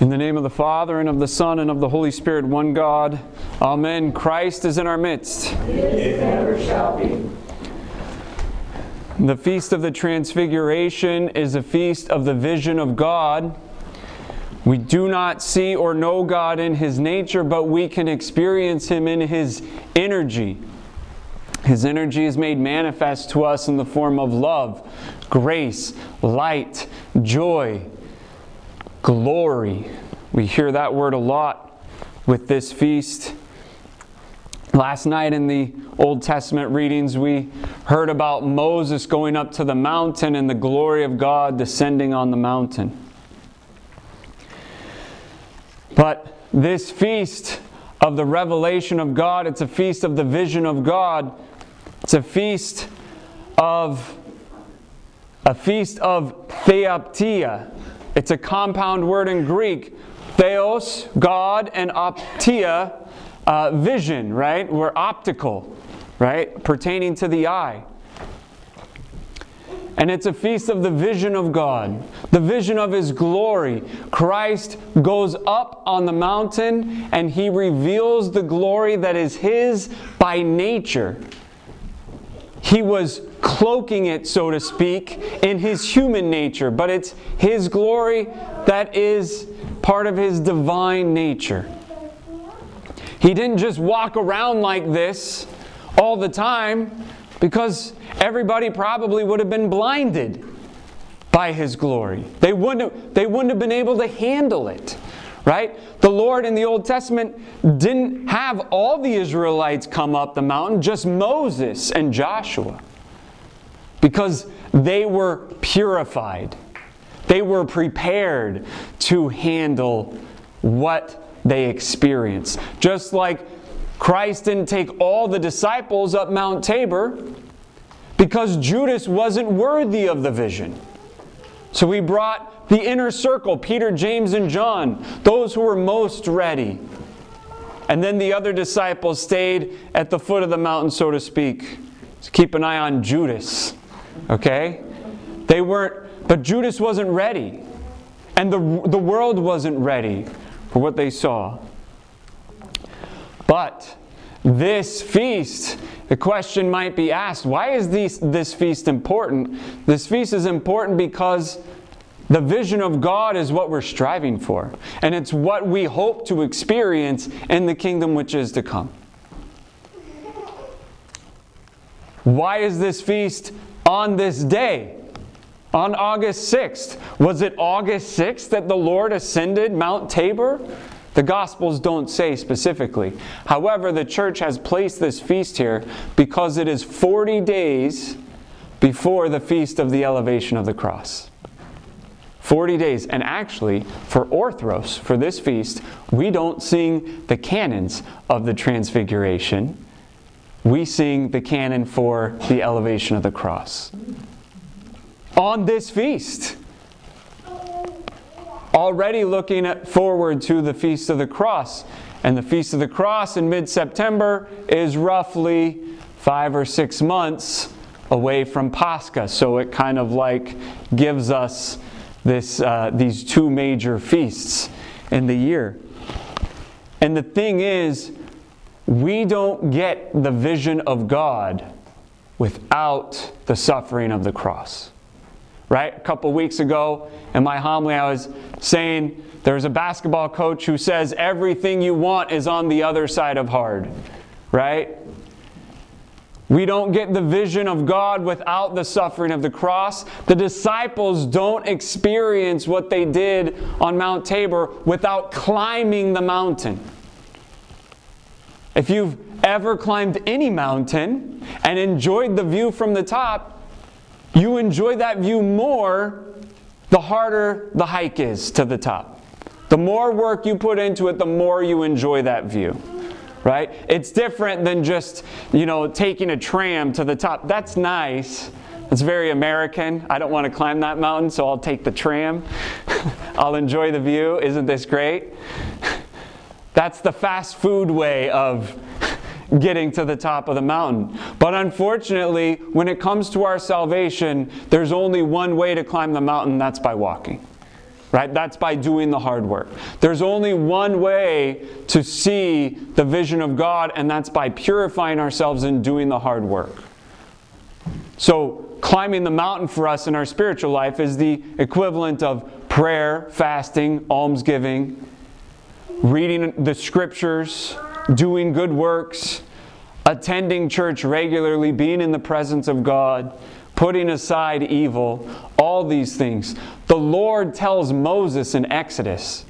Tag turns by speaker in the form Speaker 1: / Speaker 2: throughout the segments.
Speaker 1: In the name of the Father, and of the Son, and of the Holy Spirit, one God. Amen. Christ is in our midst.
Speaker 2: It never shall be.
Speaker 1: The Feast of the Transfiguration is a feast of the vision of God. We do not see or know God in His nature, but we can experience Him in His energy. His energy is made manifest to us in the form of love, grace, light, joy, glory. We hear that word a lot with this feast. Last night in the Old Testament readings, we heard about Moses going up to the mountain and the glory of God descending on the mountain. But this feast of the revelation of God, it's a feast of the vision of God. It's a feast of a feast of theoptia. It's a compound word in Greek. Theos, God, and optia, uh, vision, right? We're optical, right? Pertaining to the eye. And it's a feast of the vision of God, the vision of His glory. Christ goes up on the mountain and He reveals the glory that is His by nature. He was cloaking it, so to speak, in His human nature, but it's His glory that is part of His divine nature. He didn't just walk around like this all the time because everybody probably would have been blinded by his glory. They wouldn't they wouldn't have been able to handle it. Right? The Lord in the Old Testament didn't have all the Israelites come up the mountain, just Moses and Joshua. Because they were purified. They were prepared to handle what they experienced. Just like Christ didn't take all the disciples up Mount Tabor because Judas wasn't worthy of the vision. So we brought the inner circle, Peter, James, and John, those who were most ready. And then the other disciples stayed at the foot of the mountain, so to speak. So keep an eye on Judas. Okay? They weren't, but Judas wasn't ready. And the, the world wasn't ready for what they saw. But this feast, the question might be asked why is this, this feast important? This feast is important because the vision of God is what we're striving for, and it's what we hope to experience in the kingdom which is to come. Why is this feast on this day? On August 6th. Was it August 6th that the Lord ascended Mount Tabor? The Gospels don't say specifically. However, the church has placed this feast here because it is 40 days before the feast of the elevation of the cross. 40 days. And actually, for Orthros, for this feast, we don't sing the canons of the Transfiguration. We sing the canon for the elevation of the cross. On this feast, already looking forward to the Feast of the Cross. And the Feast of the Cross in mid September is roughly five or six months away from Pascha. So it kind of like gives us this, uh, these two major feasts in the year. And the thing is, we don't get the vision of God without the suffering of the cross right? A couple weeks ago in my homily, I was saying there's a basketball coach who says everything you want is on the other side of hard, right? We don't get the vision of God without the suffering of the cross. The disciples don't experience what they did on Mount Tabor without climbing the mountain. If you've ever climbed any mountain and enjoyed the view from the top, you enjoy that view more the harder the hike is to the top. The more work you put into it, the more you enjoy that view. Right? It's different than just, you know, taking a tram to the top. That's nice. It's very American. I don't want to climb that mountain, so I'll take the tram. I'll enjoy the view. Isn't this great? That's the fast food way of getting to the top of the mountain. But unfortunately, when it comes to our salvation, there's only one way to climb the mountain that's by walking. right? That's by doing the hard work. There's only one way to see the vision of God, and that's by purifying ourselves and doing the hard work. So, climbing the mountain for us in our spiritual life is the equivalent of prayer, fasting, almsgiving, reading the scriptures, doing good works, attending church regularly, being in the presence of God, putting aside evil, all these things. The Lord tells Moses in Exodus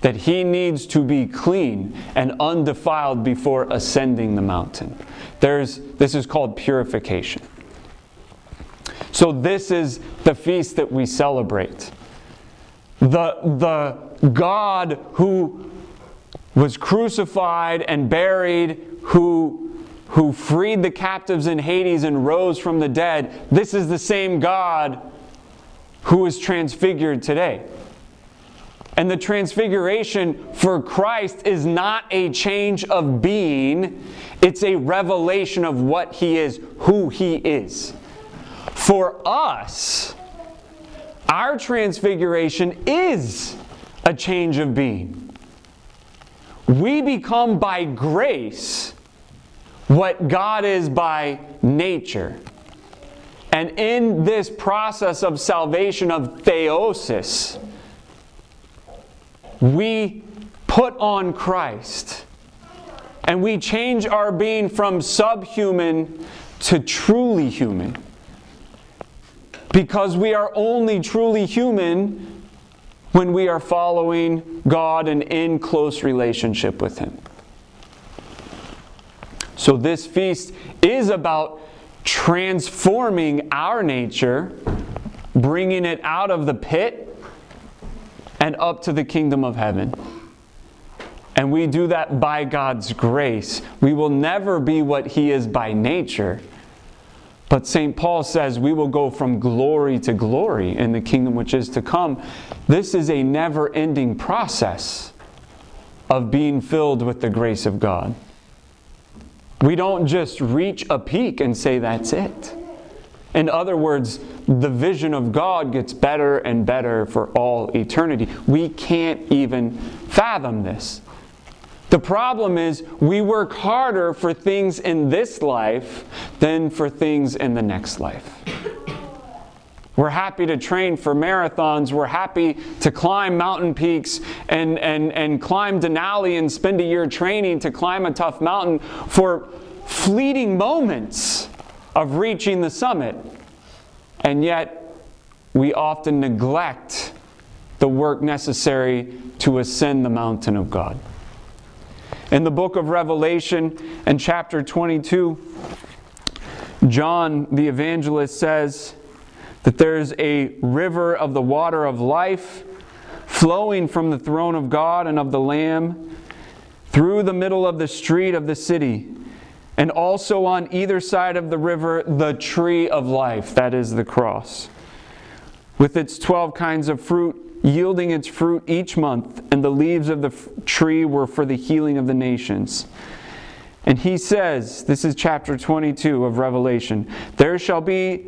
Speaker 1: that he needs to be clean and undefiled before ascending the mountain. There's, this is called purification. So, this is the feast that we celebrate. The, the God who was crucified and buried, who who freed the captives in Hades and rose from the dead, this is the same God who is transfigured today. And the transfiguration for Christ is not a change of being, it's a revelation of what He is, who He is. For us, our transfiguration is a change of being. We become by grace what God is by nature. And in this process of salvation of theosis, we put on Christ. And we change our being from subhuman to truly human. Because we are only truly human when we are following God and in close relationship with Him. So, this feast is about transforming our nature, bringing it out of the pit and up to the kingdom of heaven. And we do that by God's grace. We will never be what He is by nature. But St. Paul says we will go from glory to glory in the kingdom which is to come. This is a never ending process of being filled with the grace of God. We don't just reach a peak and say that's it. In other words, the vision of God gets better and better for all eternity. We can't even fathom this. The problem is, we work harder for things in this life than for things in the next life. We're happy to train for marathons. We're happy to climb mountain peaks and, and, and climb Denali and spend a year training to climb a tough mountain for fleeting moments of reaching the summit. And yet, we often neglect the work necessary to ascend the mountain of God. In the book of Revelation and chapter 22, John the evangelist says, that there's a river of the water of life flowing from the throne of God and of the Lamb through the middle of the street of the city. And also on either side of the river, the tree of life, that is the cross, with its 12 kinds of fruit, yielding its fruit each month, and the leaves of the tree were for the healing of the nations. And he says, this is chapter 22 of Revelation, there shall be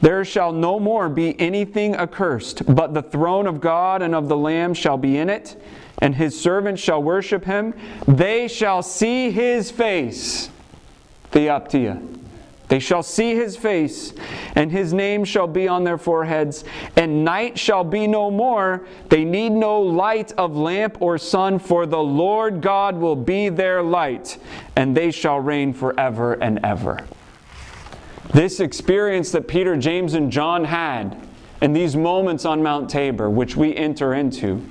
Speaker 1: there shall no more be anything accursed, but the throne of God and of the Lamb shall be in it, and his servants shall worship him. They shall see his face. Theoptia. They shall see his face, and his name shall be on their foreheads, and night shall be no more. They need no light of lamp or sun, for the Lord God will be their light, and they shall reign forever and ever. This experience that Peter, James, and John had in these moments on Mount Tabor, which we enter into,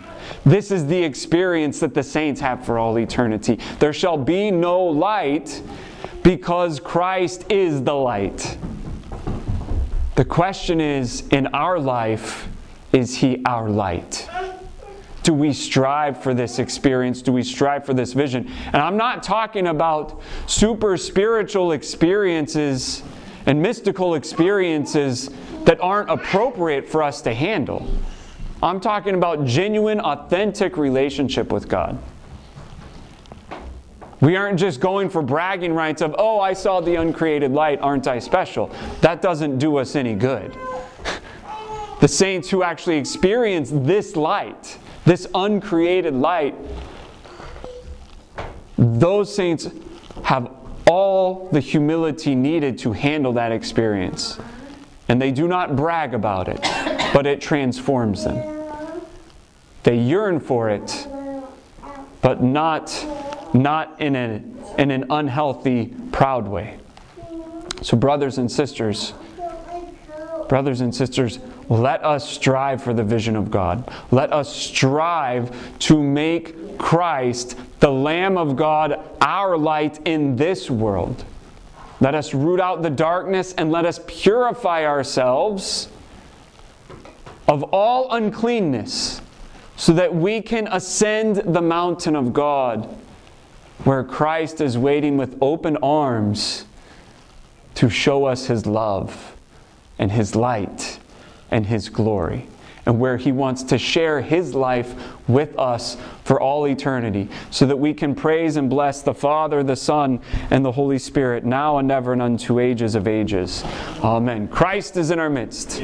Speaker 1: this is the experience that the saints have for all eternity. There shall be no light because Christ is the light. The question is in our life, is He our light? Do we strive for this experience? Do we strive for this vision? And I'm not talking about super spiritual experiences and mystical experiences that aren't appropriate for us to handle. I'm talking about genuine, authentic relationship with God. We aren't just going for bragging rights of, oh, I saw the uncreated light, aren't I special? That doesn't do us any good. the saints who actually experience this light, this uncreated light, those saints have all the humility needed to handle that experience. And they do not brag about it, but it transforms them. They yearn for it, but not, not in, a, in an unhealthy, proud way. So, brothers and sisters, brothers and sisters, let us strive for the vision of God. Let us strive to make Christ, the Lamb of God, our light in this world. Let us root out the darkness and let us purify ourselves of all uncleanness so that we can ascend the mountain of God where Christ is waiting with open arms to show us his love and his light and his glory, and where he wants to share his life with us for all eternity, so that we can praise and bless the Father, the Son, and the Holy Spirit, now and ever and unto ages of ages. Amen. Christ
Speaker 2: is in our midst.